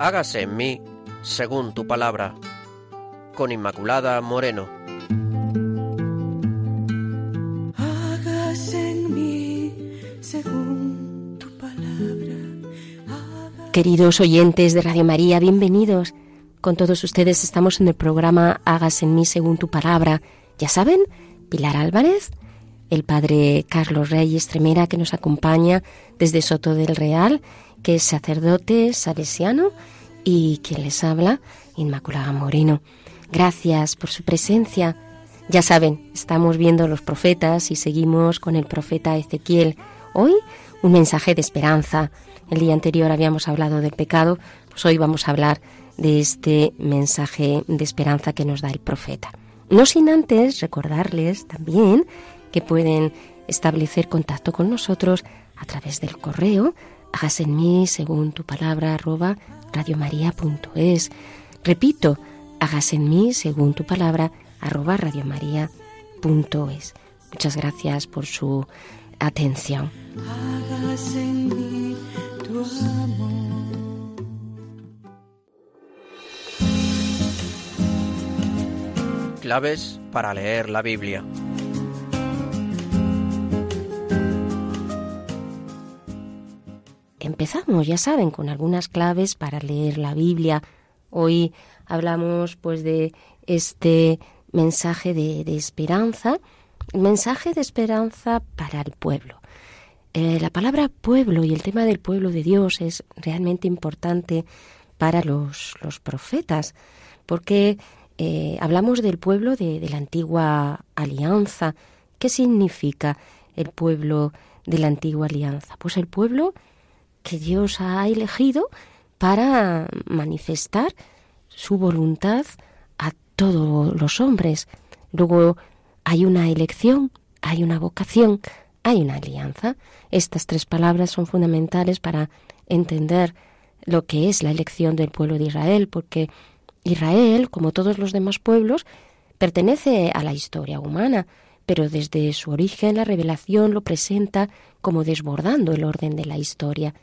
hágase en mí según tu palabra. Con Inmaculada Moreno. Hágase en mí según tu palabra. Queridos oyentes de Radio María, bienvenidos. Con todos ustedes estamos en el programa Hágase en mí según tu palabra. Ya saben, Pilar Álvarez, el padre Carlos Reyes Tremera que nos acompaña desde Soto del Real, que es sacerdote salesiano y quien les habla, Inmaculada Moreno. Gracias por su presencia. Ya saben, estamos viendo los profetas y seguimos con el profeta Ezequiel. Hoy un mensaje de esperanza. El día anterior habíamos hablado del pecado, pues hoy vamos a hablar de este mensaje de esperanza que nos da el profeta. No sin antes recordarles también que pueden establecer contacto con nosotros a través del correo hágase en mí según tu palabra arroba radiomaria.es. Repito, hágase en mí según tu palabra arroba radiomaria.es. Muchas gracias por su atención. Hágase en mí tu amor. Claves para leer la Biblia. Empezamos, ya saben, con algunas claves para leer la Biblia. Hoy hablamos pues de este mensaje de, esperanza, mensaje de esperanza para el pueblo. Eh, la palabra pueblo y el tema del pueblo de Dios es realmente importante para los, profetas, porque eh, hablamos del pueblo de la antigua alianza. ¿Qué significa el pueblo de la antigua alianza? Pues el pueblo que Dios ha elegido para manifestar su voluntad a todos los hombres. Luego hay una elección, hay una vocación, hay una alianza. Estas tres palabras son fundamentales para entender lo que es la elección del pueblo de Israel, porque Israel, como todos los demás pueblos, pertenece a la historia humana, pero desde su origen la revelación lo presenta como desbordando el orden de la historia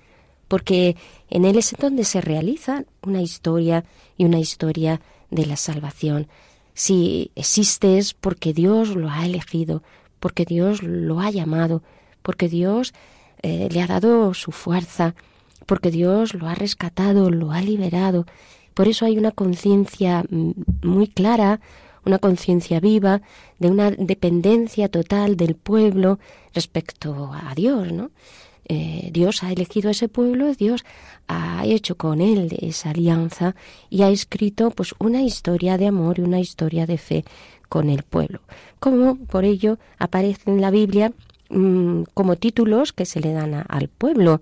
porque en él es donde se realiza una historia y una historia de la salvación. Si existe es porque Dios lo ha elegido, porque Dios lo ha llamado, porque Dios eh, le ha dado su fuerza, porque Dios lo ha rescatado, lo ha liberado. Por eso hay una conciencia mm, muy clara, una conciencia viva de una dependencia total del pueblo respecto a Dios, ¿no? Eh, Dios ha elegido a ese pueblo, Dios ha hecho con él esa alianza y ha escrito pues una historia de amor y una historia de fe con el pueblo. Como por ello aparece en la Biblia mm, como títulos que se le dan al pueblo,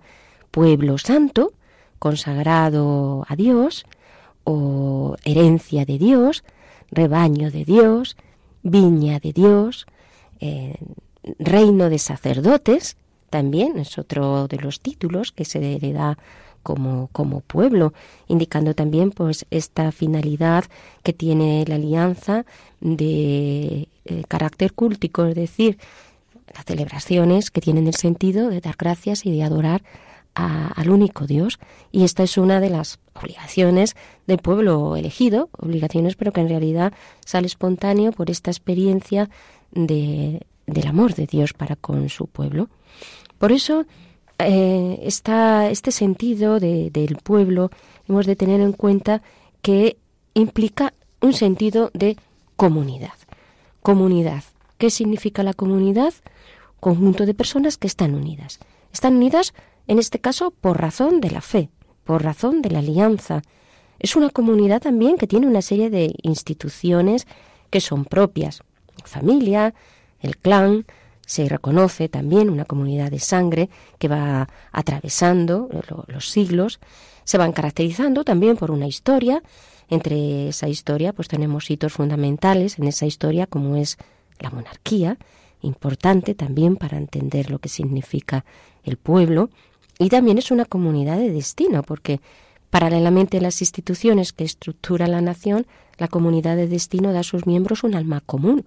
pueblo santo, consagrado a Dios, o herencia de Dios, rebaño de Dios, viña de Dios, eh, reino de sacerdotes, también es otro de los títulos que se le da como, como pueblo, indicando también pues esta finalidad que tiene la alianza de eh, carácter cúltico, es decir, las celebraciones que tienen el sentido de dar gracias y de adorar al único Dios. Y esta es una de las obligaciones del pueblo elegido, obligaciones pero que en realidad sale espontáneo por esta experiencia de, del amor de Dios para con su pueblo. Por eso eh, está este sentido del pueblo, hemos de tener en cuenta que implica un sentido de comunidad. Comunidad. ¿Qué significa la comunidad? Conjunto de personas que están unidas. Están unidas, en este caso, por razón de la fe, por razón de la alianza. Es una comunidad también que tiene una serie de instituciones que son propias. Familia, el clan, se reconoce también una comunidad de sangre que va atravesando los siglos, se van caracterizando también por una historia. Entre esa historia, pues tenemos hitos fundamentales en esa historia, como es la monarquía, importante también para entender lo que significa el pueblo, y también es una comunidad de destino, porque paralelamente a las instituciones que estructura la nación, la comunidad de destino da a sus miembros un alma común,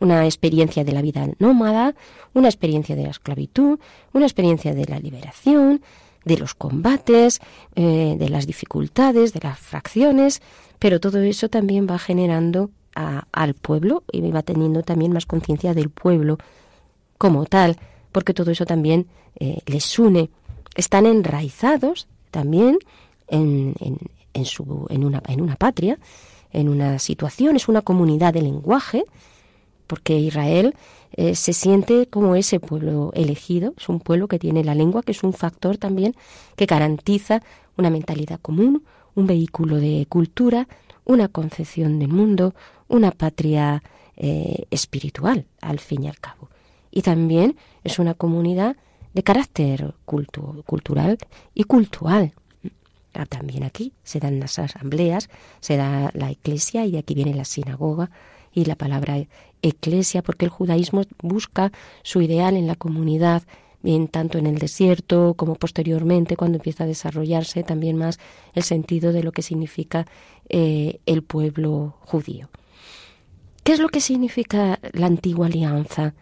una experiencia de la vida nómada, una experiencia de la esclavitud, una experiencia de la liberación, de los combates, eh, de las dificultades, de las fracciones, pero todo eso también va generando al pueblo y va teniendo también más conciencia del pueblo como tal, porque todo eso también eh, les une. Están enraizados también en, en, su, en, una, en una patria, en una situación, es una comunidad de lenguaje, porque Israel eh, se siente como ese pueblo elegido, es un pueblo que tiene la lengua, que es un factor también que garantiza una mentalidad común, un vehículo de cultura, una concepción del mundo, una patria eh, espiritual, al fin y al cabo. Y también es una comunidad de carácter cultural y cultural. Ah, también aquí se dan las asambleas, se da la iglesia y de aquí viene la sinagoga y la palabra eclesia, porque el judaísmo busca su ideal en la comunidad, bien tanto en el desierto como posteriormente cuando empieza a desarrollarse también más el sentido de lo que significa eh, el pueblo judío. ¿Qué es lo que significa la antigua alianza?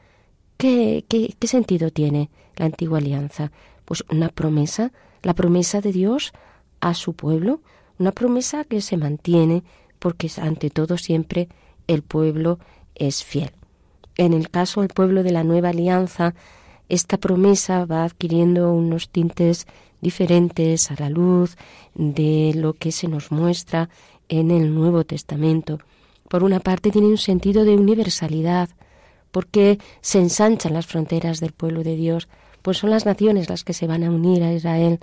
¿Qué, qué, qué sentido tiene la antigua alianza? Pues una promesa, la promesa de Dios a su pueblo, una promesa que se mantiene porque ante todo siempre el pueblo es fiel. En el caso del pueblo de la nueva alianza, esta promesa va adquiriendo unos tintes diferentes a la luz de lo que se nos muestra en el Nuevo Testamento. Por una parte tiene un sentido de universalidad, porque se ensanchan las fronteras del pueblo de Dios, pues son las naciones las que se van a unir a Israel,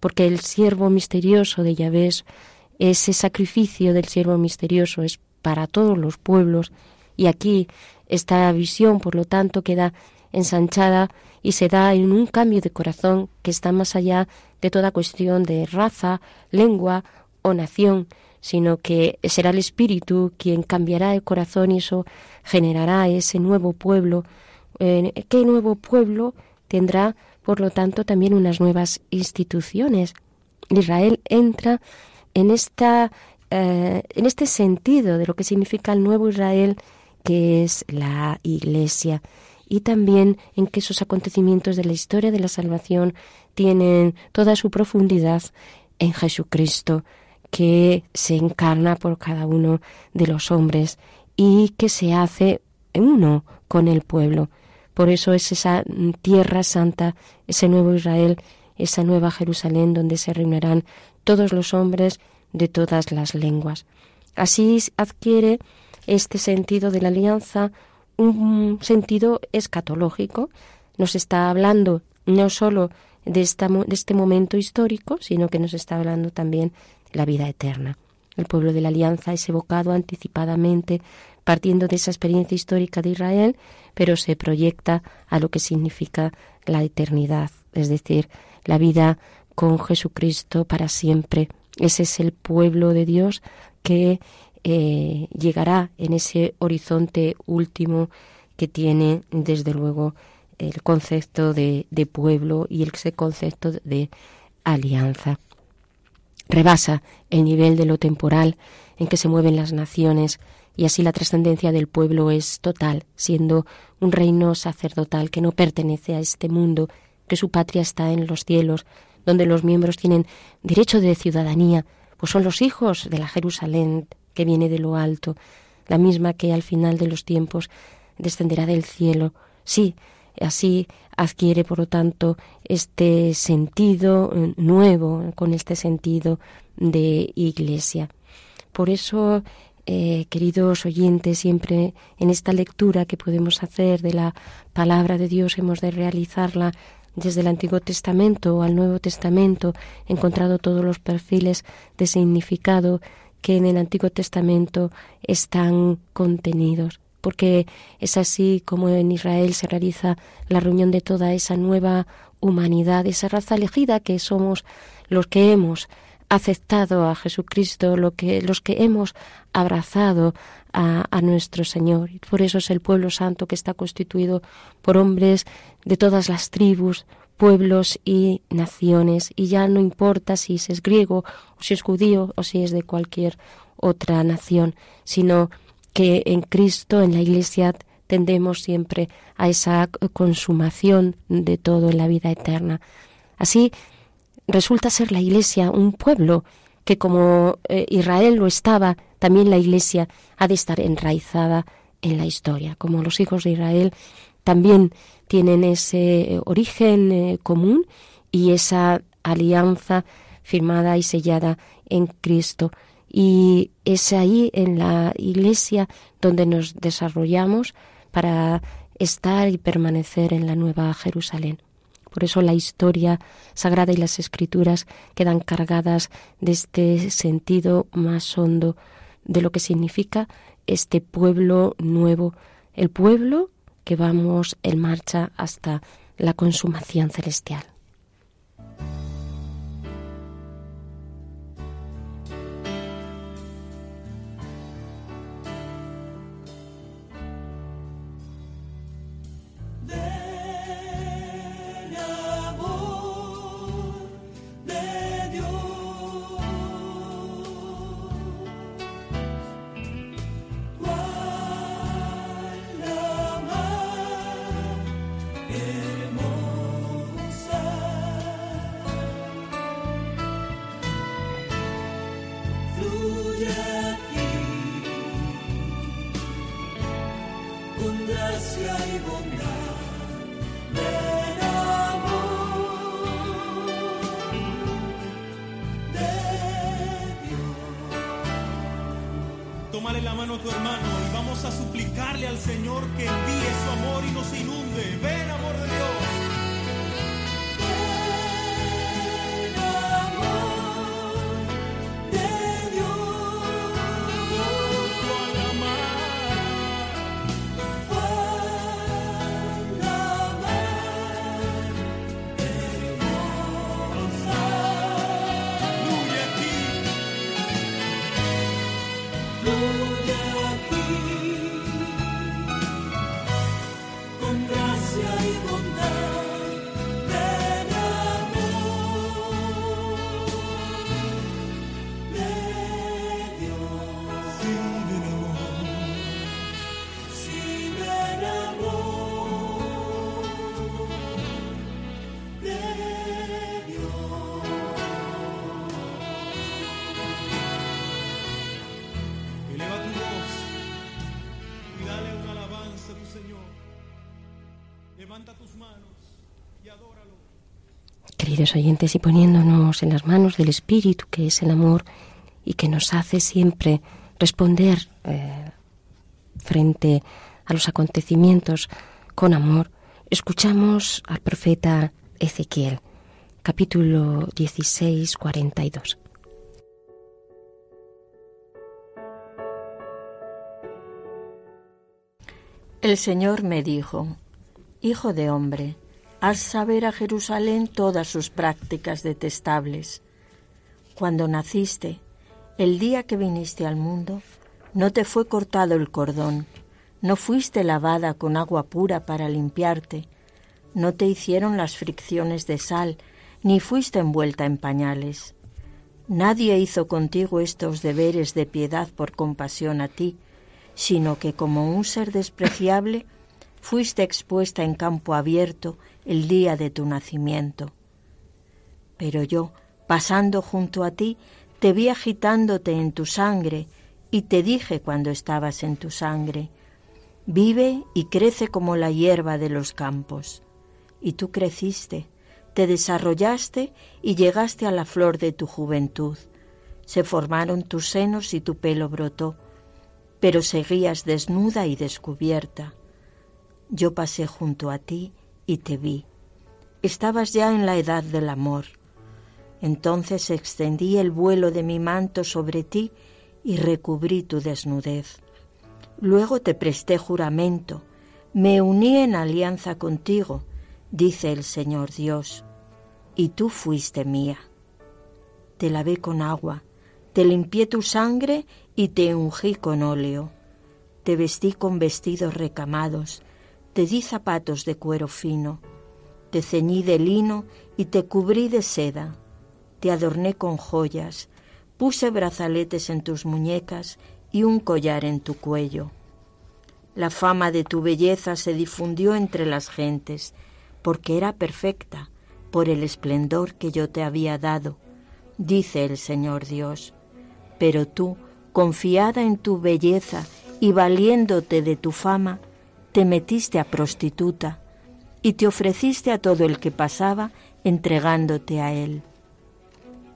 porque el siervo misterioso de Yahvé, ese sacrificio del siervo misterioso es para todos los pueblos, y aquí esta visión, por lo tanto, queda ensanchada y se da en un cambio de corazón que está más allá de toda cuestión de raza, lengua o nación, sino que será el Espíritu quien cambiará el corazón y eso generará ese nuevo pueblo. ¿Qué nuevo pueblo tendrá, por lo tanto, también unas nuevas instituciones? Israel entra en esta eh, en este sentido de lo que significa el nuevo Israel, que es la Iglesia y también en que esos acontecimientos de la historia de la salvación tienen toda su profundidad en Jesucristo, que se encarna por cada uno de los hombres y que se hace uno con el pueblo. Por eso es esa tierra santa, ese nuevo Israel, esa nueva Jerusalén donde se reunirán todos los hombres de todas las lenguas. Así adquiere este sentido de la alianza un sentido escatológico. Nos está hablando no sólo de, de este momento histórico, sino que nos está hablando también de la vida eterna. El pueblo de la alianza es evocado anticipadamente partiendo de esa experiencia histórica de Israel, pero se proyecta a lo que significa la eternidad, es decir, la vida con Jesucristo para siempre. Ese es el pueblo de Dios que eh, llegará en ese horizonte último que tiene desde luego el concepto de, pueblo y ese concepto de alianza. Rebasa el nivel de lo temporal en que se mueven las naciones y así la trascendencia del pueblo es total, siendo un reino sacerdotal que no pertenece a este mundo, que su patria está en los cielos, donde los miembros tienen derecho de ciudadanía, pues son los hijos de la Jerusalén que viene de lo alto, la misma que al final de los tiempos descenderá del cielo. Sí, así adquiere, por lo tanto, este sentido eh, nuevo, con este sentido de iglesia. Por eso, eh, queridos oyentes, siempre en esta lectura que podemos hacer de la palabra de Dios hemos de realizarla desde el Antiguo Testamento al Nuevo Testamento, encontrado todos los perfiles de significado que en el Antiguo Testamento están contenidos, porque es así como en Israel se realiza la reunión de toda esa nueva humanidad, esa raza elegida que somos los que hemos aceptado a Jesucristo, lo que, los que hemos abrazado a, a, nuestro Señor. Por eso es el pueblo santo que está constituido por hombres de todas las tribus, pueblos y naciones, y ya no importa si es griego o si es judío o si es de cualquier otra nación, sino que en Cristo, en la Iglesia, tendemos siempre a esa consumación de todo en la vida eterna. Así, resulta ser la Iglesia un pueblo que como eh, Israel lo estaba, también la Iglesia ha de estar enraizada en la historia, como los hijos de Israel también tienen ese origen eh, común y esa alianza firmada y sellada en Cristo. Y es ahí en la Iglesia donde nos desarrollamos para estar y permanecer en la Nueva Jerusalén. Por eso la historia sagrada y las escrituras quedan cargadas de este sentido más hondo de lo que significa este pueblo nuevo, el pueblo que vamos en marcha hasta la consumación celestial. Al Señor que envíe su amor y nos inunde. Ven, amor de Dios. Oyentes, y poniéndonos en las manos del Espíritu, que es el amor y que nos hace siempre responder eh, frente a los acontecimientos con amor, escuchamos al profeta Ezequiel, capítulo 16, 42. El Señor me dijo, Hijo de hombre, haz saber a Jerusalén todas sus prácticas detestables. Cuando naciste, el día que viniste al mundo, no te fue cortado el cordón, no fuiste lavada con agua pura para limpiarte, no te hicieron las fricciones de sal, ni fuiste envuelta en pañales. Nadie hizo contigo estos deberes de piedad por compasión a ti, sino que como un ser despreciable, fuiste expuesta en campo abierto el día de tu nacimiento. Pero yo, pasando junto a ti, te vi agitándote en tu sangre, y te dije cuando estabas en tu sangre, vive y crece como la hierba de los campos. Y tú creciste, te desarrollaste y llegaste a la flor de tu juventud. Se formaron tus senos y tu pelo brotó, pero seguías desnuda y descubierta. Yo pasé junto a ti y te vi. Estabas ya en la edad del amor. Entonces extendí el vuelo de mi manto sobre ti y recubrí tu desnudez. Luego te presté juramento, me uní en alianza contigo, dice el Señor Dios, y tú fuiste mía. Te lavé con agua, te limpié tu sangre y te ungí con óleo. Te vestí con vestidos recamados, te di zapatos de cuero fino, te ceñí de lino y te cubrí de seda, te adorné con joyas, puse brazaletes en tus muñecas y un collar en tu cuello. La fama de tu belleza se difundió entre las gentes, porque era perfecta, por el esplendor que yo te había dado, dice el Señor Dios. Pero tú, confiada en tu belleza y valiéndote de tu fama, te metiste a prostituta y te ofreciste a todo el que pasaba entregándote a él.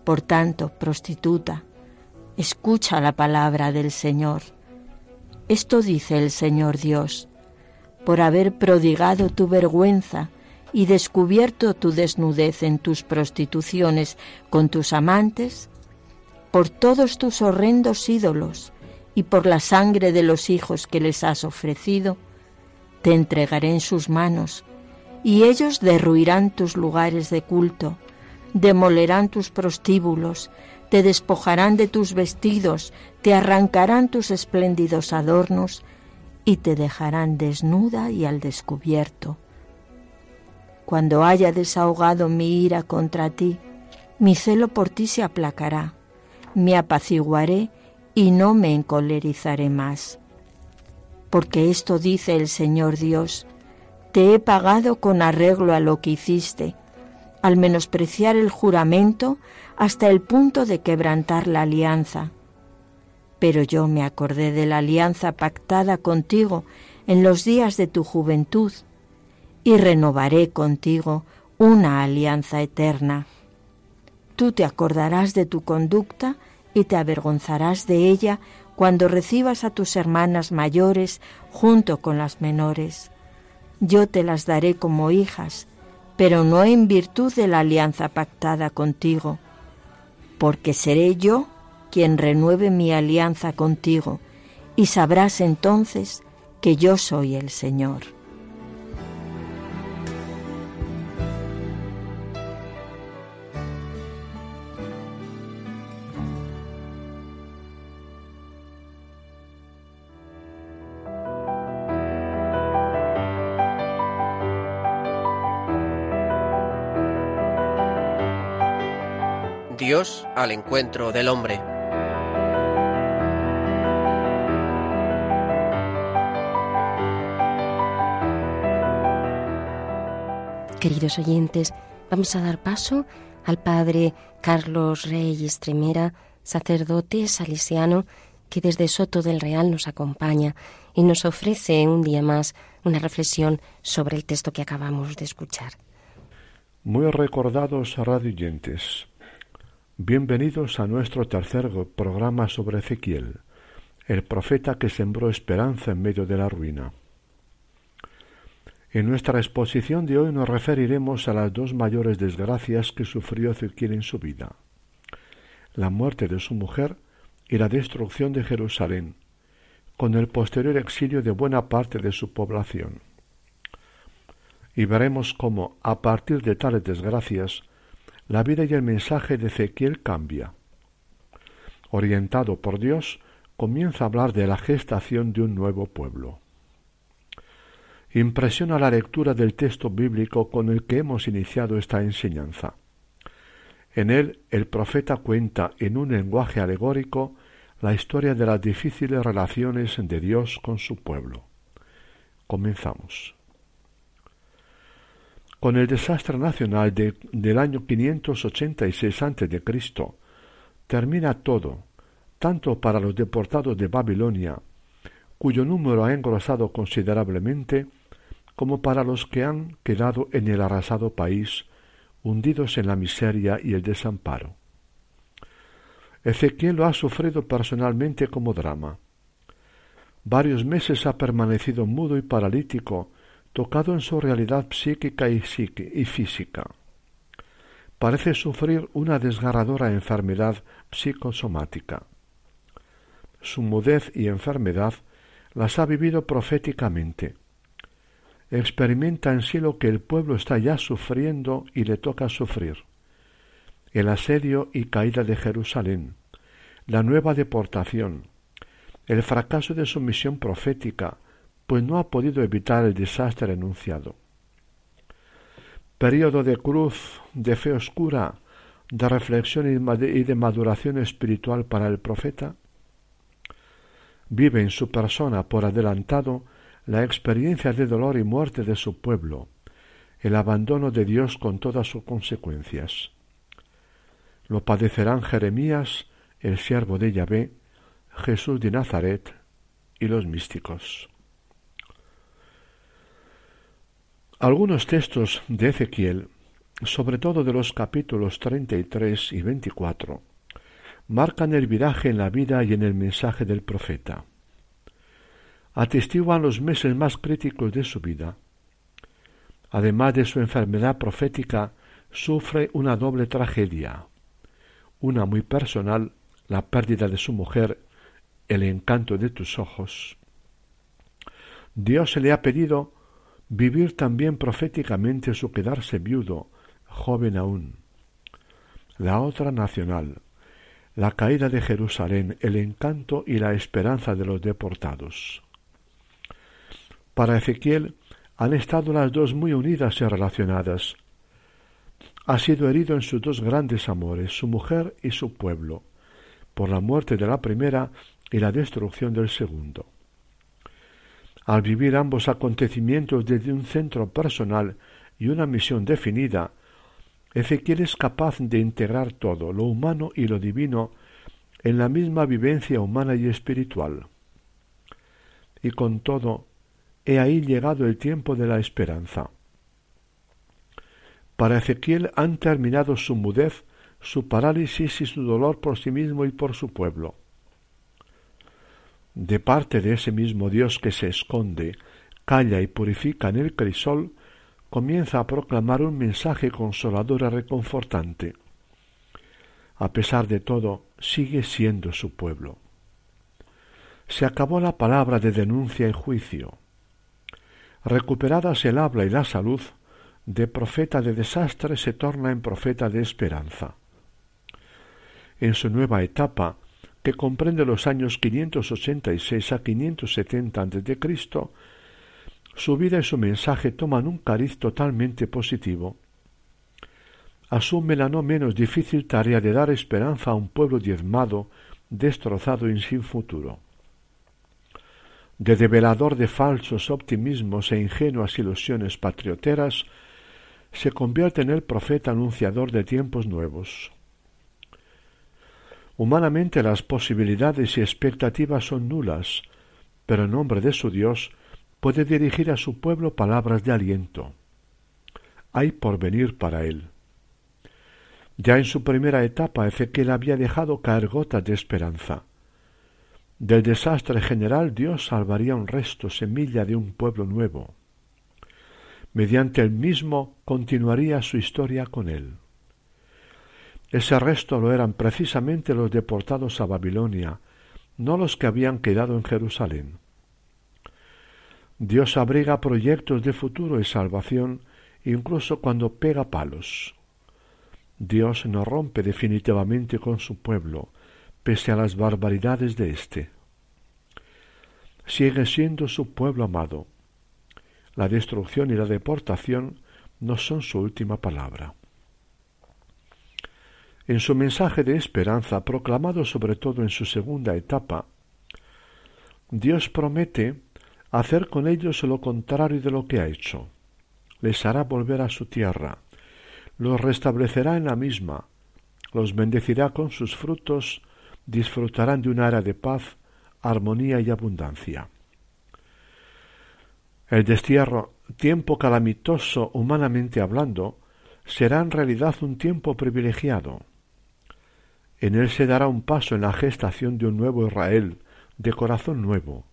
Por tanto, prostituta, escucha la palabra del Señor. Esto dice el Señor Dios, por haber prodigado tu vergüenza y descubierto tu desnudez en tus prostituciones con tus amantes, por todos tus horrendos ídolos y por la sangre de los hijos que les has ofrecido, te entregaré en sus manos, y ellos derruirán tus lugares de culto, demolerán tus prostíbulos, te despojarán de tus vestidos, te arrancarán tus espléndidos adornos, y te dejarán desnuda y al descubierto. Cuando haya desahogado mi ira contra ti, mi celo por ti se aplacará, me apaciguaré y no me encolerizaré más. Porque esto dice el Señor Dios, te he pagado con arreglo a lo que hiciste, al menospreciar el juramento hasta el punto de quebrantar la alianza. Pero yo me acordé de la alianza pactada contigo en los días de tu juventud, y renovaré contigo una alianza eterna. Tú te acordarás de tu conducta y te avergonzarás de ella cuando recibas a tus hermanas mayores junto con las menores. Yo te las daré como hijas, pero no en virtud de la alianza pactada contigo, porque seré yo quien renueve mi alianza contigo, y sabrás entonces que yo soy el Señor. Dios al encuentro del hombre. Queridos oyentes, vamos a dar paso al Padre Carlos Rey Estremera, sacerdote salesiano, que desde Soto del Real nos acompaña y nos ofrece un día más una reflexión sobre el texto que acabamos de escuchar. Muy recordados radioyentes. Bienvenidos a nuestro tercer programa sobre Ezequiel, el profeta que sembró esperanza en medio de la ruina. En nuestra exposición de hoy nos referiremos a las dos mayores desgracias que sufrió Ezequiel en su vida, la muerte de su mujer y la destrucción de Jerusalén, con el posterior exilio de buena parte de su población. Y veremos cómo, a partir de tales desgracias, la vida y el mensaje de Ezequiel cambia. Orientado por Dios, comienza a hablar de la gestación de un nuevo pueblo. Impresiona la lectura del texto bíblico con el que hemos iniciado esta enseñanza. En él el profeta cuenta en un lenguaje alegórico la historia de las difíciles relaciones de Dios con su pueblo. Comenzamos. Con el desastre nacional del año 586 a.C., termina todo, tanto para los deportados de Babilonia, cuyo número ha engrosado considerablemente, como para los que han quedado en el arrasado país, hundidos en la miseria y el desamparo. Ezequiel lo ha sufrido personalmente como drama. Varios meses ha permanecido mudo y paralítico tocado en su realidad psíquica y, física. Parece sufrir una desgarradora enfermedad psicosomática. Su mudez y enfermedad las ha vivido proféticamente. Experimenta en sí lo que el pueblo está ya sufriendo y le toca sufrir. El asedio y caída de Jerusalén, la nueva deportación, el fracaso de su misión profética, pues no ha podido evitar el desastre anunciado. Período de cruz, de fe oscura, de reflexión y de maduración espiritual para el profeta. Vive en su persona por adelantado la experiencia de dolor y muerte de su pueblo, el abandono de Dios con todas sus consecuencias. Lo padecerán Jeremías, el siervo de Yahvé, Jesús de Nazaret y los místicos. Algunos textos de Ezequiel, sobre todo de los capítulos 33 y 24, marcan el viraje en la vida y en el mensaje del profeta. Atestiguan los meses más críticos de su vida. Además de su enfermedad profética, sufre una doble tragedia, una muy personal, la pérdida de su mujer, el encanto de tus ojos. Dios se le ha pedido vivir también proféticamente su quedarse viudo, joven aún. La otra nacional, la caída de Jerusalén, el encanto y la esperanza de los deportados. Para Ezequiel han estado las dos muy unidas y relacionadas. Ha sido herido en sus dos grandes amores, su mujer y su pueblo, por la muerte de la primera y la destrucción del segundo. Al vivir ambos acontecimientos desde un centro personal y una misión definida, Ezequiel es capaz de integrar todo, lo humano y lo divino, en la misma vivencia humana y espiritual. Y con todo, he ahí llegado el tiempo de la esperanza. Para Ezequiel han terminado su mudez, su parálisis y su dolor por sí mismo y por su pueblo. De parte de ese mismo Dios que se esconde, calla y purifica en el crisol, comienza a proclamar un mensaje consolador y reconfortante. A pesar de todo, sigue siendo su pueblo. Se acabó la palabra de denuncia y juicio. Recuperadas el habla y la salud, de profeta de desastre se torna en profeta de esperanza. En su nueva etapa, que comprende los años 586 a 570 a.C., su vida y su mensaje toman un cariz totalmente positivo. Asume la no menos difícil tarea de dar esperanza a un pueblo diezmado, destrozado y sin futuro. De develador de falsos optimismos e ingenuas ilusiones patrioteras, se convierte en el profeta anunciador de tiempos nuevos. Humanamente las posibilidades y expectativas son nulas, pero en nombre de su Dios puede dirigir a su pueblo palabras de aliento. Hay porvenir para él. Ya en su primera etapa Ezequiel había dejado caer gotas de esperanza. Del desastre general Dios salvaría un resto, semilla de un pueblo nuevo. Mediante el mismo continuaría su historia con él. Ese resto lo eran precisamente los deportados a Babilonia, no los que habían quedado en Jerusalén. Dios abriga proyectos de futuro y salvación incluso cuando pega palos. Dios no rompe definitivamente con su pueblo, pese a las barbaridades de éste. Sigue siendo su pueblo amado. La destrucción y la deportación no son su última palabra. En su mensaje de esperanza, proclamado sobre todo en su segunda etapa, Dios promete hacer con ellos lo contrario de lo que ha hecho. Les hará volver a su tierra, los restablecerá en la misma, los bendecirá con sus frutos, disfrutarán de una era de paz, armonía y abundancia. El destierro, tiempo calamitoso humanamente hablando, será en realidad un tiempo privilegiado. En él se dará un paso en la gestación de un nuevo Israel, de corazón nuevo,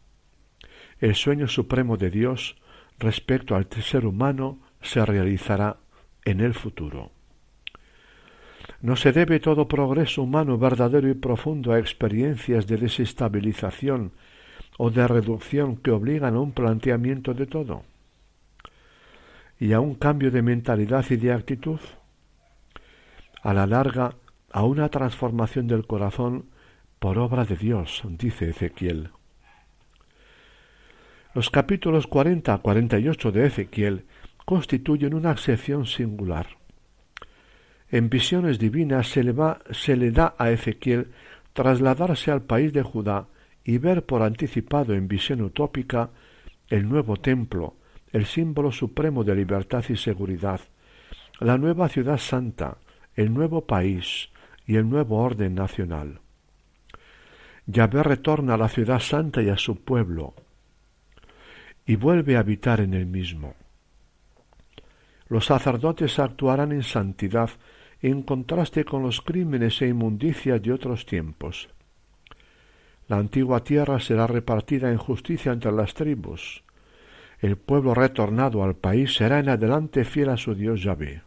el sueño supremo de Dios respecto al ser humano se realizará en el futuro. No se debe todo progreso humano verdadero y profundo a experiencias de desestabilización o de reducción que obligan a un planteamiento de todo y a un cambio de mentalidad y de actitud. A la larga, a una transformación del corazón por obra de Dios, dice Ezequiel. Los capítulos 40 a 48 de Ezequiel constituyen una sección singular. En visiones divinas se le, se le da a Ezequiel trasladarse al país de Judá y ver por anticipado en visión utópica el nuevo templo, el símbolo supremo de libertad y seguridad, la nueva ciudad santa, el nuevo país y el nuevo orden nacional. Yahvé retorna a la ciudad santa y a su pueblo, y vuelve a habitar en el mismo. Los sacerdotes actuarán en santidad en contraste con los crímenes e inmundicias de otros tiempos. La antigua tierra será repartida en justicia entre las tribus. El pueblo retornado al país será en adelante fiel a su Dios Yahvé.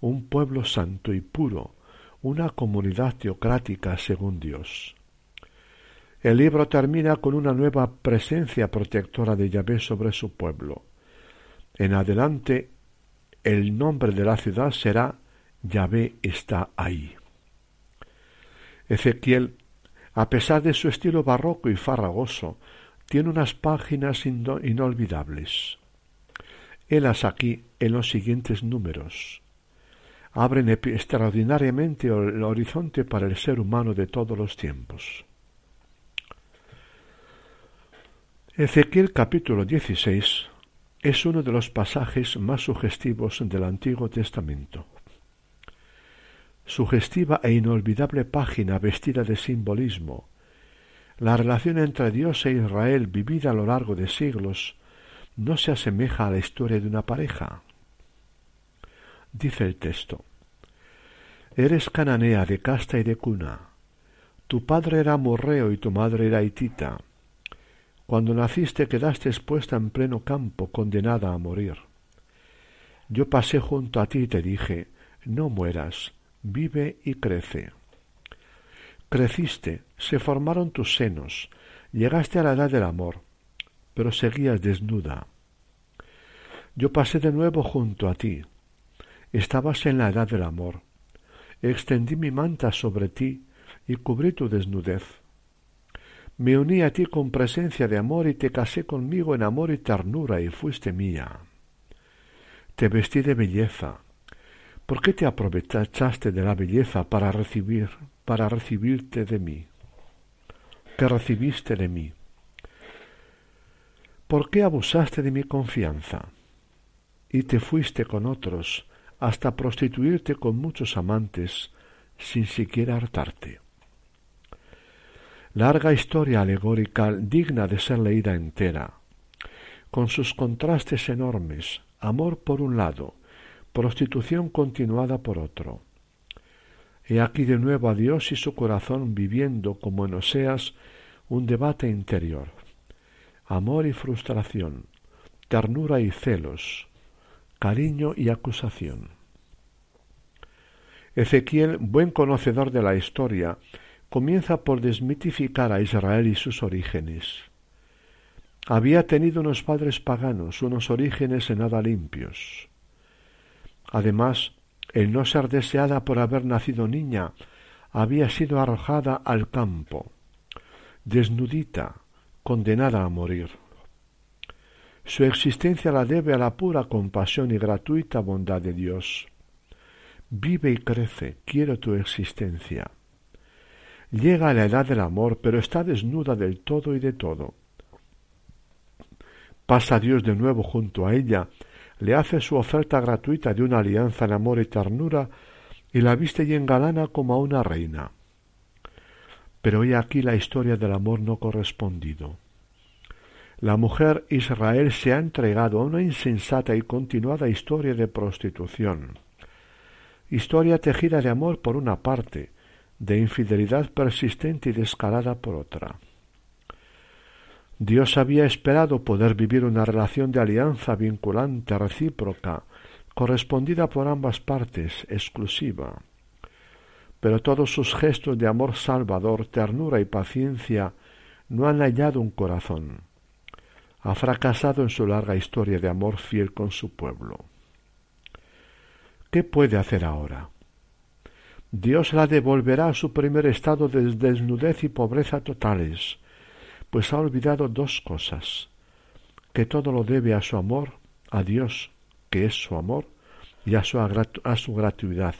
Un pueblo santo y puro, una comunidad teocrática según Dios. El libro termina con una nueva presencia protectora de Yahvé sobre su pueblo. En adelante el nombre de la ciudad será Yahvé está ahí. Ezequiel, a pesar de su estilo barroco y farragoso, tiene unas páginas inolvidables. Helas aquí en los siguientes números. Abren extraordinariamente el horizonte para el ser humano de todos los tiempos. Ezequiel capítulo 16 es uno de los pasajes más sugestivos del Antiguo Testamento. Sugestiva e inolvidable página vestida de simbolismo, la relación entre Dios e Israel vivida a lo largo de siglos no se asemeja a la historia de una pareja. Dice el texto, Eres cananea de casta y de cuna, tu padre era morreo y tu madre era hitita cuando naciste quedaste expuesta en pleno campo, condenada a morir. Yo pasé junto a ti y te dije, no mueras, vive y crece. Creciste, se formaron tus senos, llegaste a la edad del amor, pero seguías desnuda. Yo pasé de nuevo junto a ti, estabas en la edad del amor, extendí mi manta sobre ti y cubrí tu desnudez me uní a ti con presencia de amor y te casé conmigo en amor y ternura y fuiste mía. Te vestí de belleza. ¿Por qué te aprovechaste de la belleza para recibir, para recibirte de mí? ¿Qué recibiste de mí? ¿Por qué abusaste de mi confianza? Y te fuiste con otros hasta prostituirte con muchos amantes sin siquiera hartarte larga historia alegórica digna de ser leída entera, con sus contrastes enormes, amor por un lado, prostitución continuada por otro. He aquí de nuevo a Dios y su corazón viviendo como en Oseas un debate interior, amor y frustración, ternura y celos, cariño y acusación. Ezequiel, buen conocedor de la historia, comienza por desmitificar a Israel y sus orígenes. Había tenido unos padres paganos, unos orígenes en nada limpios. Además, el no ser deseada por haber nacido niña, había sido arrojada al campo, desnudita, condenada a morir. Su existencia la debe a la pura compasión y gratuita bondad de Dios. Vive y crece, quiero tu existencia. Llega a la edad del amor, pero está desnuda del todo y de todo. Pasa Dios de nuevo junto a ella, le hace su oferta gratuita de una alianza en amor y ternura, y la viste y engalana como a una reina. Pero he aquí la historia del amor no correspondido. La mujer Israel se ha entregado a una insensata y continuada historia de prostitución. Historia tejida de amor por una parte, de infidelidad persistente y descarada por otra. Dios había esperado poder vivir una relación de alianza vinculante, recíproca, correspondida por ambas partes, exclusiva. Pero todos sus gestos de amor salvador, ternura y paciencia no han hallado un corazón. Ha fracasado en su larga historia de amor fiel con su pueblo. ¿Qué puede hacer ahora? Dios la devolverá a su primer estado de desnudez y pobreza totales, pues ha olvidado dos cosas, que todo lo debe a su amor, a Dios, que es su amor, y a su, gratuidad.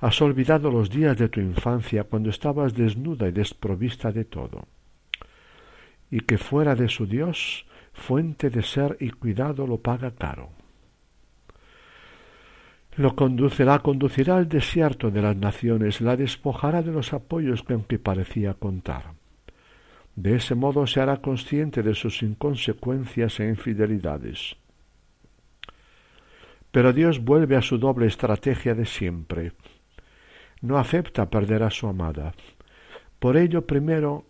Has olvidado los días de tu infancia cuando estabas desnuda y desprovista de todo, y que fuera de su Dios, fuente de ser y cuidado, lo paga caro. Lo conducirá, conducirá al desierto de las naciones, la despojará de los apoyos con que parecía contar. De ese modo se hará consciente de sus inconsecuencias e infidelidades. Pero Dios vuelve a su doble estrategia de siempre. No acepta perder a su amada. Por ello, primero,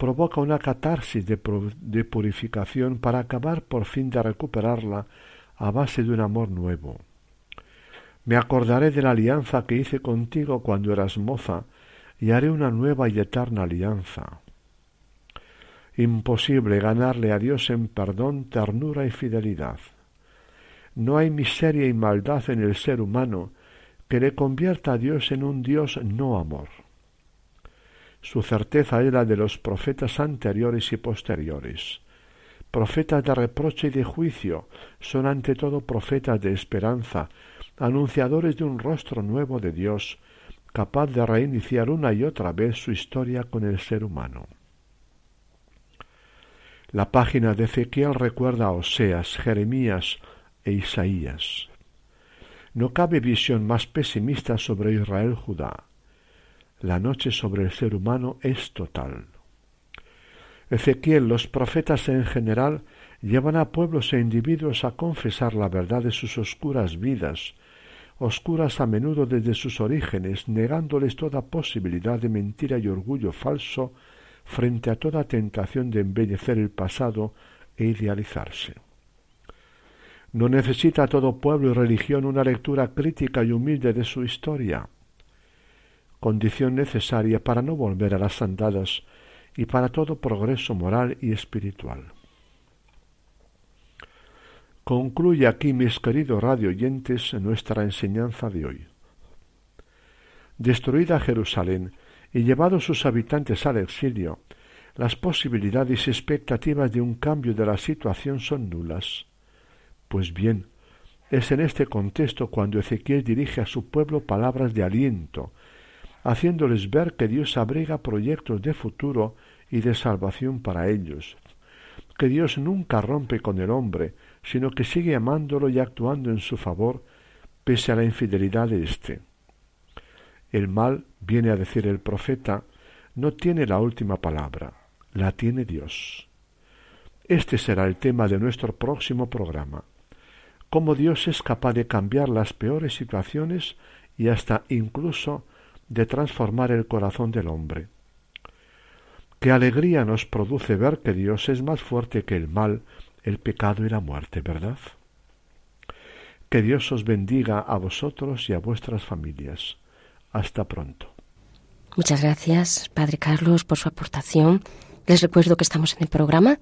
provoca una catarsis de, de purificación para acabar por fin de recuperarla a base de un amor nuevo. Me acordaré de la alianza que hice contigo cuando eras moza, y haré una nueva y eterna alianza. Imposible ganarle a Dios en perdón, ternura y fidelidad. No hay miseria y maldad en el ser humano que le convierta a Dios en un Dios no amor. Su certeza es la de los profetas anteriores y posteriores. Profetas de reproche y de juicio son ante todo profetas de esperanza, anunciadores de un rostro nuevo de Dios, capaz de reiniciar una y otra vez su historia con el ser humano. La página de Ezequiel recuerda a Oseas, Jeremías e Isaías. No cabe visión más pesimista sobre Israel Judá. La noche sobre el ser humano es total. Ezequiel, los profetas en general, llevan a pueblos e individuos a confesar la verdad de sus oscuras vidas, oscuras a menudo desde sus orígenes, negándoles toda posibilidad de mentira y orgullo falso frente a toda tentación de embellecer el pasado e idealizarse. No necesita todo pueblo y religión una lectura crítica y humilde de su historia, condición necesaria para no volver a las andadas y para todo progreso moral y espiritual. Concluye aquí, mis queridos radioyentes, nuestra enseñanza de hoy. Destruida Jerusalén y llevados sus habitantes al exilio, las posibilidades y expectativas de un cambio de la situación son nulas. Pues bien, es en este contexto cuando Ezequiel dirige a su pueblo palabras de aliento, haciéndoles ver que Dios abriga proyectos de futuro y de salvación para ellos, que Dios nunca rompe con el hombre, sino que sigue amándolo y actuando en su favor pese a la infidelidad de éste. El mal, viene a decir el profeta, no tiene la última palabra, la tiene Dios. Este será el tema de nuestro próximo programa. Cómo Dios es capaz de cambiar las peores situaciones y hasta incluso de transformar el corazón del hombre. Qué alegría nos produce ver que Dios es más fuerte que el mal el pecado y la muerte, ¿verdad? Que Dios os bendiga a vosotros y a vuestras familias. Hasta pronto. Muchas gracias, Padre Carlos, por su aportación. Les recuerdo que estamos en el programa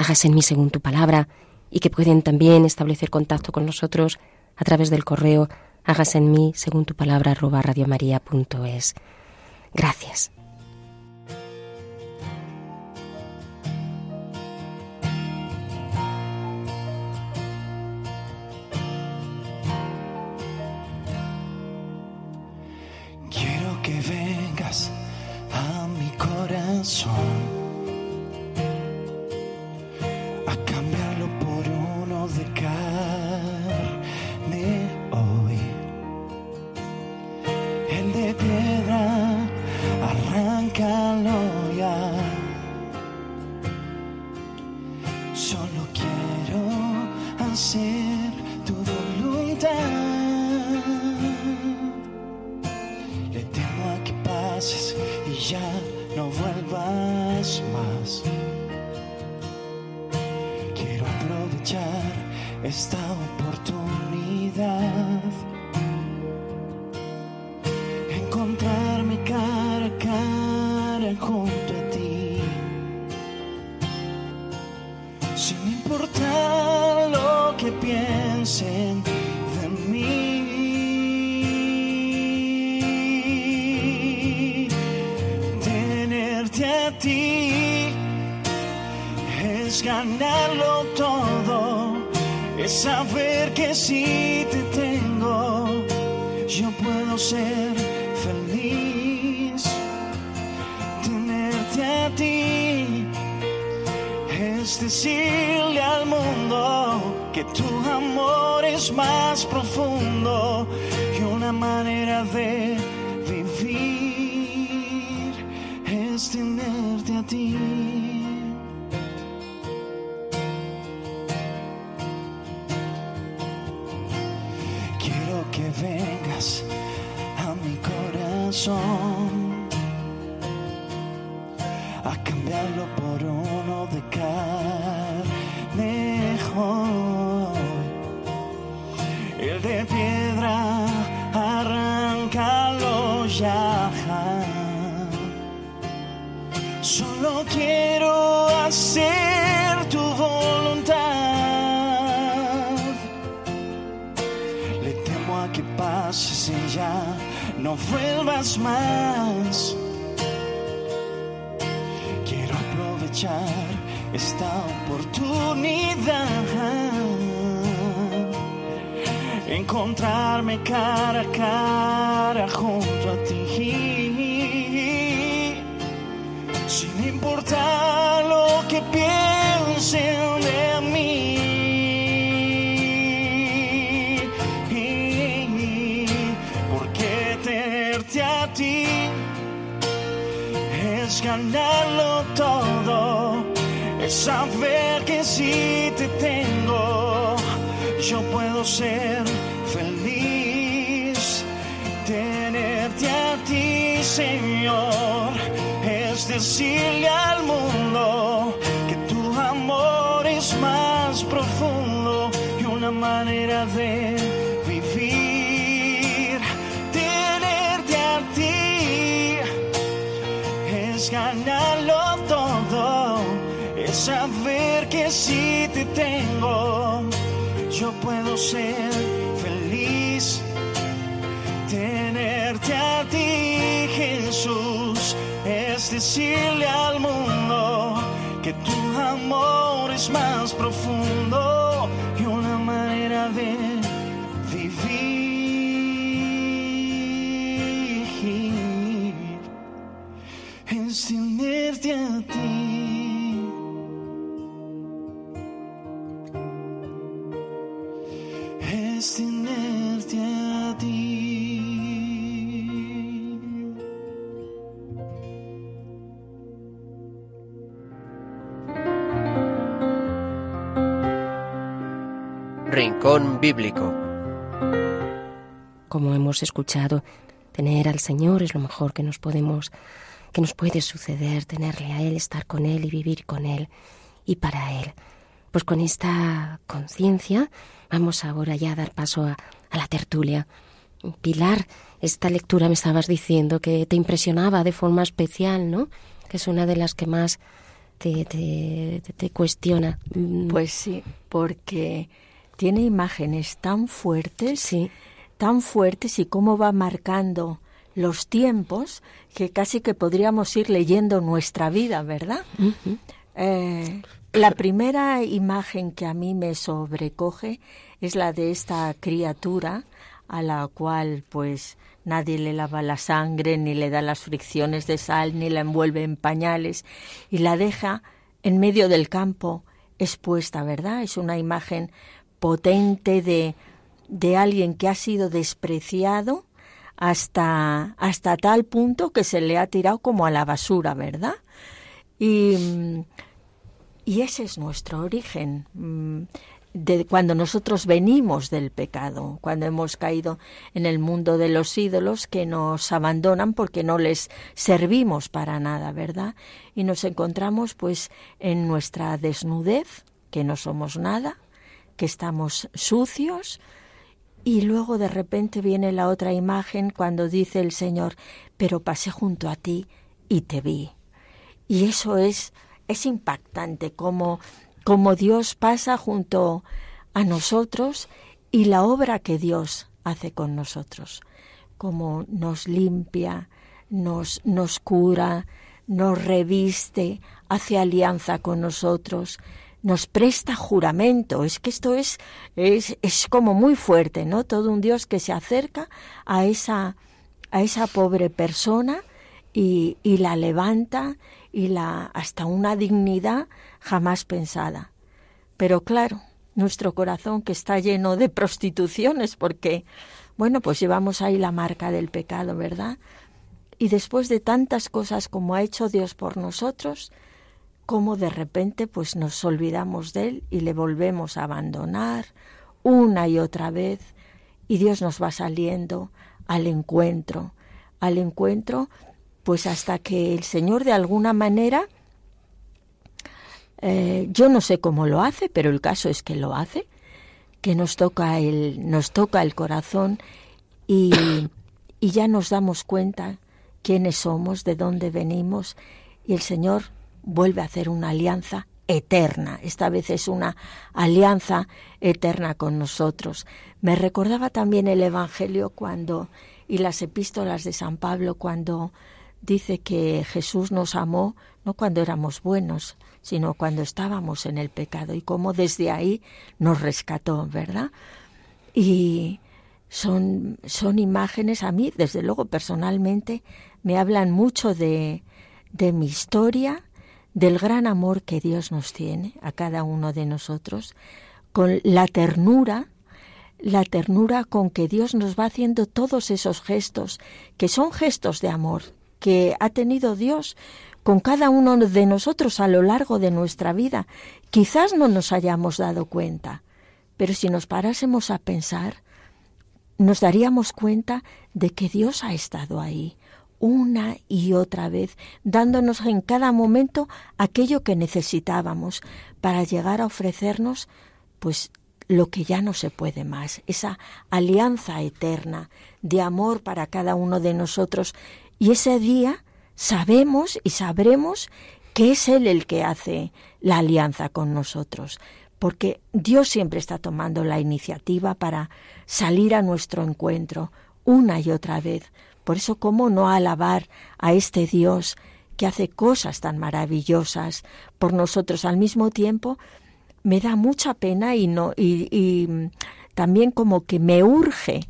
Hágase en mí según tu palabra y que pueden también establecer contacto con nosotros a través del correo hágase en mí según tu palabra arroba radiomaria.es. Gracias. a a cambiarlo por uno de joven. El de piedra, arráncalo ya. Solo quiero hacer tu voluntad. Le temo a que pases y ya no vuelvas más. Esta oportunidad. Encontrarme cara a cara junto a ti. Sin importar lo que piensen de mí. Porque tenerte a ti es ganarlo todo, saber que si te tengo, yo puedo ser feliz. Tenerte a ti, Señor, es decirle al mundo que tu amor es más profundo y una manera de te tengo, yo puedo ser feliz. Tenerte a ti, Jesús, es decirle al mundo que tu amor es más profundo y una manera de Bíblico. Como hemos escuchado, tener al Señor es lo mejor que nos podemos que nos puede suceder, tenerle a él, estar con él y vivir con él y para él. Pues con esta conciencia vamos ahora ya a dar paso a, a la tertulia. Pilar, esta lectura me estabas diciendo que te impresionaba de forma especial, ¿no? Que es una de las que más te, te, te- te cuestiona. Mm, Pues sí, porque tiene imágenes tan fuertes, Sí. tan fuertes y cómo va marcando los tiempos que casi que podríamos ir leyendo nuestra vida, ¿verdad? Eh, la primera imagen que a mí me sobrecoge es la de esta criatura a la cual pues nadie le lava la sangre, ni le da las fricciones de sal, ni la envuelve en pañales y la deja en medio del campo expuesta, ¿verdad? Es una imagen potente de, de alguien que ha sido despreciado hasta, hasta tal punto que se le ha tirado como a la basura, ¿verdad? Y, y ese es nuestro origen, mm, de cuando nosotros venimos del pecado, cuando hemos caído en el mundo de los ídolos que nos abandonan porque no les servimos para nada, ¿verdad? Y nos encontramos pues en nuestra desnudez, que no somos nada, que estamos sucios, y luego de repente viene la otra imagen cuando dice el Señor, pero pasé junto a ti y te vi. Y eso es, es impactante, como, como Dios pasa junto a nosotros y la obra que Dios hace con nosotros, como nos limpia, nos, nos cura, nos reviste, hace alianza con nosotros, nos presta juramento. Es que esto es, es, es como muy fuerte, ¿no? Todo un Dios que se acerca a esa, a esa pobre persona y, y la levanta y la hasta una dignidad jamás pensada. Pero claro, nuestro corazón que está lleno de prostituciones porque bueno, pues llevamos ahí la marca del pecado, ¿verdad? Y después de tantas cosas como ha hecho Dios por nosotros, como de repente pues nos olvidamos de él y le volvemos a abandonar una y otra vez. Y Dios nos va saliendo al encuentro, al encuentro pues hasta que el Señor de alguna manera eh, yo no sé cómo lo hace, pero el caso es que lo hace, que nos toca el, nos toca el corazón y, y ya nos damos cuenta quiénes somos, de dónde venimos, y el Señor vuelve a hacer una alianza eterna. Esta vez es una alianza eterna con nosotros. Me recordaba también el Evangelio cuando y las epístolas de San Pablo cuando dice que Jesús nos amó no cuando éramos buenos, sino cuando estábamos en el pecado y cómo desde ahí nos rescató, ¿verdad? Y son, son imágenes, a mí, desde luego personalmente, me hablan mucho de, de mi historia, del gran amor que Dios nos tiene a cada uno de nosotros, con la ternura, la ternura con que Dios nos va haciendo todos esos gestos, que son gestos de amor que ha tenido Dios con cada uno de nosotros a lo largo de nuestra vida. Quizás no nos hayamos dado cuenta, pero si nos parásemos a pensar, nos daríamos cuenta de que Dios ha estado ahí, una y otra vez, dándonos en cada momento aquello que necesitábamos para llegar a ofrecernos, pues lo que ya no se puede más, esa alianza eterna de amor para cada uno de nosotros. Y ese día sabemos y sabremos que es Él el que hace la alianza con nosotros, porque Dios siempre está tomando la iniciativa para salir a nuestro encuentro una y otra vez, por eso, ¿cómo no alabar a este Dios que hace cosas tan maravillosas por nosotros al mismo tiempo? Me da mucha pena y, no, y, también como que me urge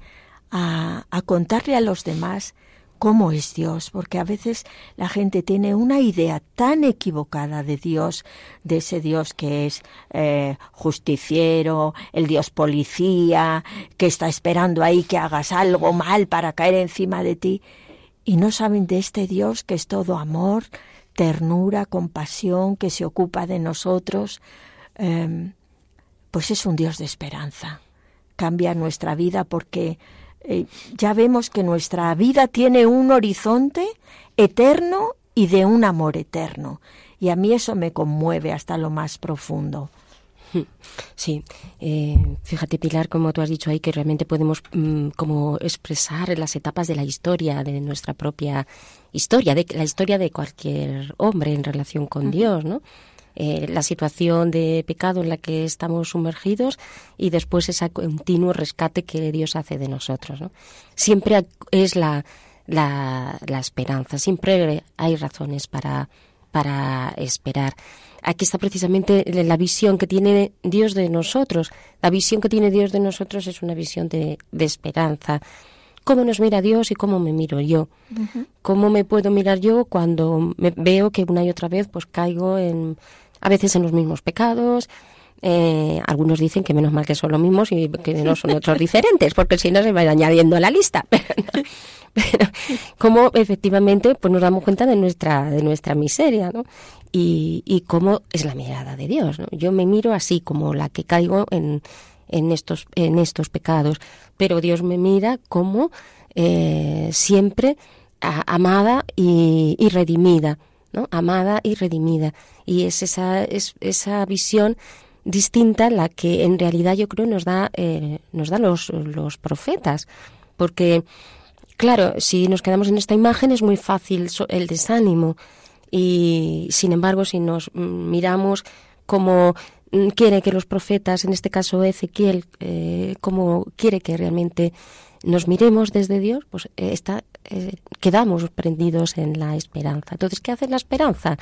a, a contarle a los demás cómo es Dios, porque a veces la gente tiene una idea tan equivocada de Dios, de ese Dios que es eh, justiciero, el Dios policía, que está esperando ahí que hagas algo mal para caer encima de ti, y no saben de este Dios que es todo amor, ternura, compasión, que se ocupa de nosotros, em, pues es un Dios de esperanza. Cambia nuestra vida porque eh, ya vemos que nuestra vida tiene un horizonte eterno y de un amor eterno. Y a mí eso me conmueve hasta lo más profundo. Sí, eh, fíjate Pilar, como tú has dicho ahí, que realmente podemos mm, como expresar las etapas de la historia, de nuestra propia historia, de la historia de cualquier hombre en relación con Dios, ¿no? Eh, la situación de pecado en la que estamos sumergidos y después ese continuo rescate que Dios hace de nosotros. Siempre es la, la, esperanza, siempre hay razones para, para esperar. Aquí está precisamente la visión que tiene Dios de nosotros. La visión que tiene Dios de nosotros es una visión de, de esperanza. ¿Cómo nos mira Dios y cómo me miro yo? ¿Cómo me puedo mirar yo cuando me veo que una y otra vez pues caigo en a veces en los mismos pecados. Eh, algunos dicen que menos mal que son los mismos y que no son otros diferentes, porque si no se va añadiendo a la lista. Pero, cómo efectivamente pues nos damos cuenta de nuestra de nuestra miseria, ¿no? Y, y cómo es la mirada de Dios, ¿no? Yo me miro así como la que caigo en, en estos en estos pecados, pero Dios me mira como eh, siempre amada y, y redimida ¿no? amada y redimida. Y es esa, es, esa visión distinta la que en realidad yo creo nos da, eh, nos da los, los profetas. Porque, claro, si nos quedamos en esta imagen es muy fácil el desánimo. Y, sin embargo, si nos miramos como quiere que los profetas, en este caso Ezequiel, eh, como quiere que realmente nos miremos desde Dios, pues eh, está, eh, quedamos prendidos en la esperanza. Entonces, ¿qué hace la esperanza?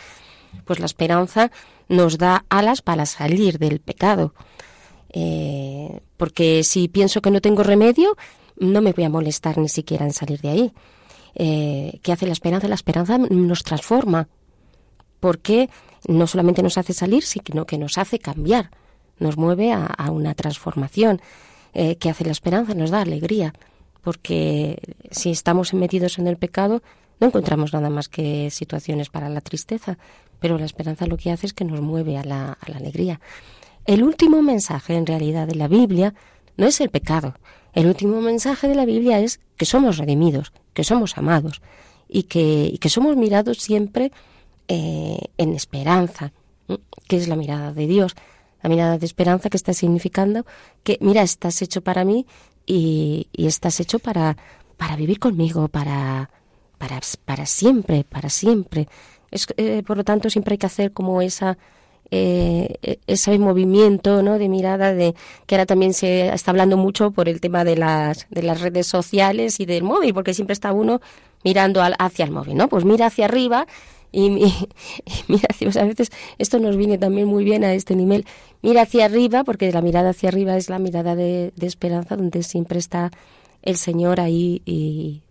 Pues la esperanza nos da alas para salir del pecado. Eh, porque si pienso que no tengo remedio, no me voy a molestar ni siquiera en salir de ahí. eh, ¿qué hace la esperanza? La esperanza nos transforma, porque no solamente nos hace salir, sino que nos hace cambiar, nos mueve a, una transformación. Eh, ¿Qué hace la esperanza? Nos da alegría, porque si estamos metidos en el pecado, no encontramos nada más que situaciones para la tristeza, pero la esperanza lo que hace es que nos mueve a la, alegría. El último mensaje, en realidad, de la Biblia no es el pecado. El último mensaje de la Biblia es que somos redimidos, que somos amados que, y que somos mirados siempre eh, en esperanza, que es la mirada de Dios, la mirada de esperanza que está significando que, mira, estás hecho para mí y, y estás hecho para, para vivir conmigo, para, para, para siempre, para siempre. Es, eh, por lo tanto, siempre hay que hacer como esa, eh, ese movimiento ¿no? de mirada de que ahora también se está hablando mucho por el tema de las, de las redes sociales y del móvil, porque siempre está uno mirando hacia el móvil, ¿no? Pues mira hacia arriba y, mira hacia, a veces esto nos viene también muy bien a este nivel. Mira hacia arriba, porque la mirada hacia arriba es la mirada de, esperanza, donde siempre está el Señor ahí y,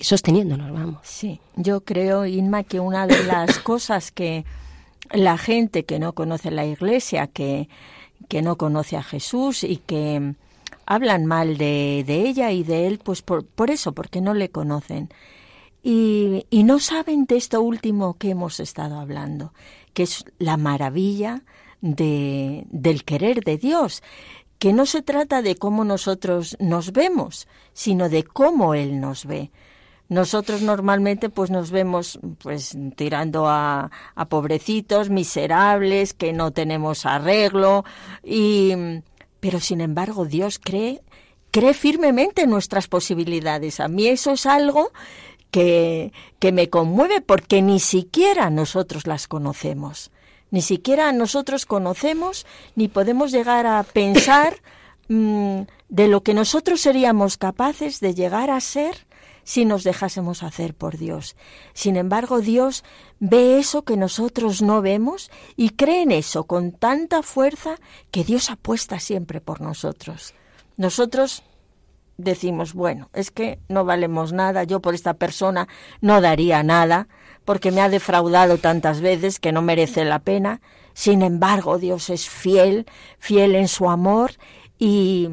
sosteniéndonos, vamos. Sí, yo creo, Inma, que una de las cosas que la gente que no conoce la Iglesia, que, que no conoce a Jesús y que hablan mal de, de ella y de él, pues por, por eso, porque no le conocen y, y no saben de esto último que hemos estado hablando, que es la maravilla de, del querer de Dios, que no se trata de cómo nosotros nos vemos, sino de cómo Él nos ve. Nosotros normalmente pues nos vemos pues tirando a, a pobrecitos, miserables, que no tenemos arreglo y pero sin embargo Dios cree cree firmemente en nuestras posibilidades. A mí eso es algo que, que me conmueve porque ni siquiera nosotros las conocemos. Ni siquiera nosotros conocemos ni podemos llegar a pensar mm, de lo que nosotros seríamos capaces de llegar a ser si nos dejásemos hacer por Dios. Sin embargo, Dios ve eso que nosotros no vemos y cree en eso con tanta fuerza que Dios apuesta siempre por nosotros. Nosotros decimos, bueno, es que no valemos nada, yo por esta persona no daría nada, porque me ha defraudado tantas veces que no merece la pena. Sin embargo, Dios es fiel, fiel en su amor y,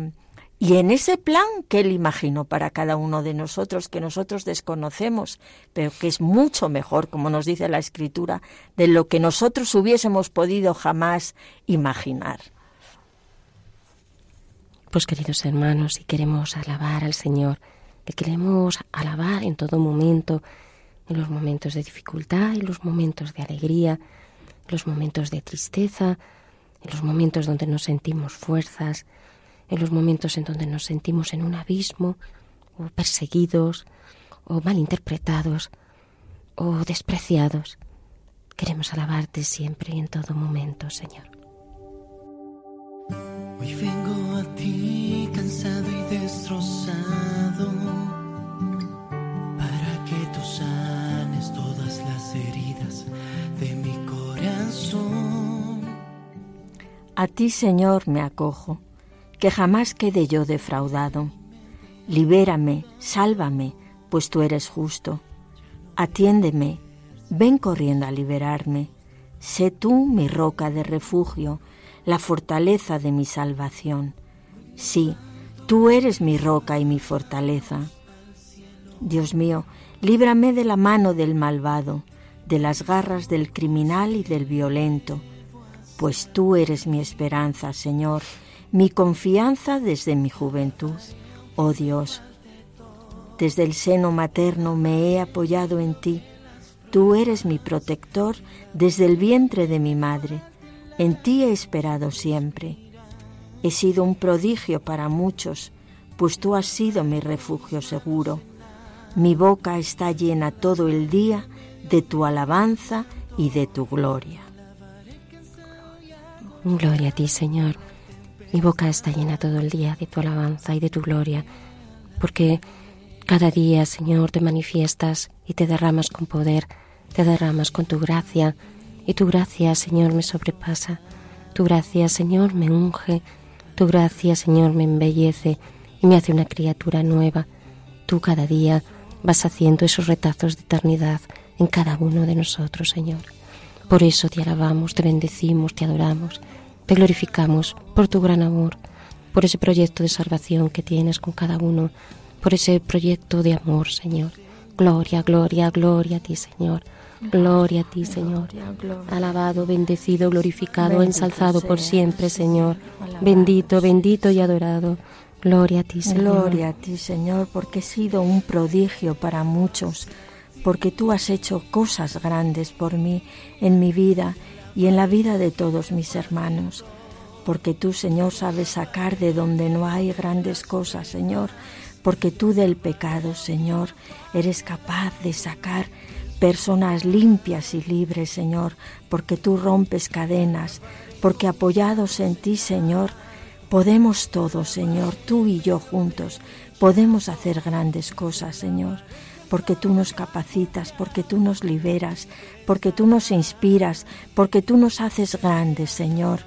y en ese plan que Él imaginó para cada uno de nosotros, que nosotros desconocemos, pero que es mucho mejor, como nos dice la Escritura, de lo que nosotros hubiésemos podido jamás imaginar. Pues queridos hermanos, si queremos alabar al Señor, le queremos alabar en todo momento, en los momentos de dificultad, en los momentos de alegría, en los momentos de tristeza, en los momentos donde nos sentimos fuerzas, en los momentos en donde nos sentimos en un abismo, o perseguidos, o malinterpretados, o despreciados. Queremos alabarte siempre y en todo momento, Señor. Hoy vengo a ti A ti, Señor, me acojo, que jamás quede yo defraudado. Libérame, sálvame, pues tú eres justo. Atiéndeme, ven corriendo a liberarme. Sé tú mi roca de refugio la fortaleza de mi salvación. Sí, tú eres mi roca y mi fortaleza. Dios mío, líbrame de la mano del malvado, de las garras del criminal y del violento, pues tú eres mi esperanza, Señor, mi confianza desde mi juventud. Oh Dios, desde el seno materno me he apoyado en ti. Tú eres mi protector desde el vientre de mi madre. En ti he esperado siempre. He sido un prodigio para muchos, pues tú has sido mi refugio seguro. Mi boca está llena todo el día de tu alabanza y de tu gloria. Gloria a ti, Señor. Mi boca está llena todo el día de tu alabanza y de tu gloria, porque cada día, Señor, te manifiestas y te derramas con poder, te derramas con tu gracia, y tu gracia, Señor, me sobrepasa. Tu gracia, Señor, me unge. Tu gracia, Señor, me embellece y me hace una criatura nueva. Tú cada día vas haciendo esos retazos de eternidad en cada uno de nosotros, Señor. Por eso te alabamos, te bendecimos, te adoramos, te glorificamos por tu gran amor, por ese proyecto de salvación que tienes con cada uno, por ese proyecto de amor, Señor. Gloria, gloria, gloria a ti, Señor. Gloria a ti, Señor. Alabado, bendecido, glorificado, ensalzado por siempre, Señor. Bendito, bendito y adorado. Gloria a ti, Señor. Gloria a ti, Señor, porque he sido un prodigio para muchos, porque tú has hecho cosas grandes por mí en mi vida y en la vida de todos mis hermanos. Porque tú, Señor, sabes sacar de donde no hay grandes cosas, Señor. Porque tú del pecado, Señor, eres capaz de sacar personas limpias y libres, Señor, porque tú rompes cadenas, porque apoyados en ti, Señor, podemos todos, Señor, tú y yo juntos, podemos hacer grandes cosas, Señor, porque tú nos capacitas, porque tú nos liberas, porque tú nos inspiras, porque tú nos haces grandes, Señor,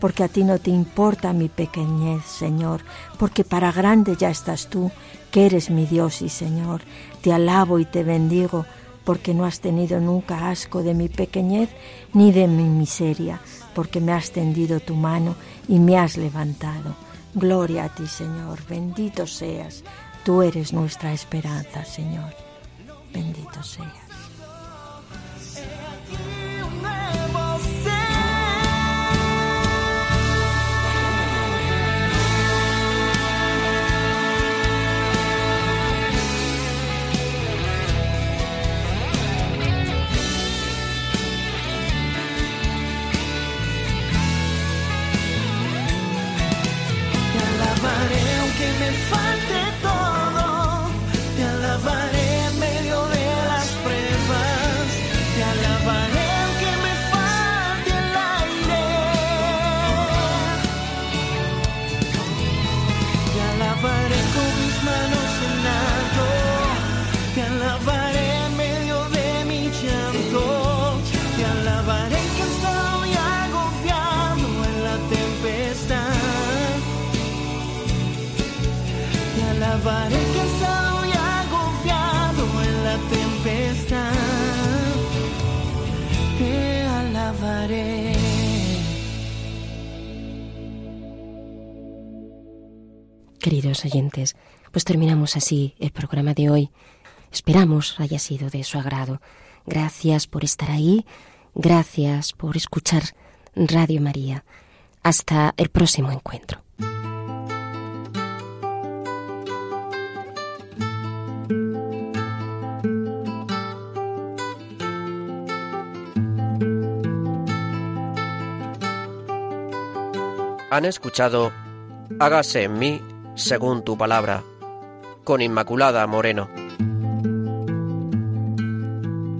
porque a ti no te importa mi pequeñez, Señor, porque para grande ya estás tú, que eres mi Dios y Señor. Te alabo y te bendigo porque no has tenido nunca asco de mi pequeñez ni de mi miseria, porque me has tendido tu mano y me has levantado. Gloria a ti, Señor, bendito seas, tú eres nuestra esperanza, Señor, bendito seas. Queridos oyentes, pues terminamos así el programa de hoy. Esperamos haya sido de su agrado. Gracias por estar ahí, gracias por escuchar Radio María. Hasta el próximo encuentro. han escuchado Hágase en mí según tu palabra, con Inmaculada Moreno.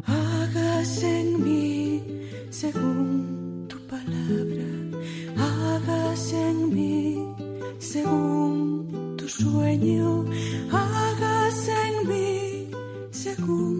Hágase en mí según tu palabra, hágase en mí según tu sueño, hágase en mí según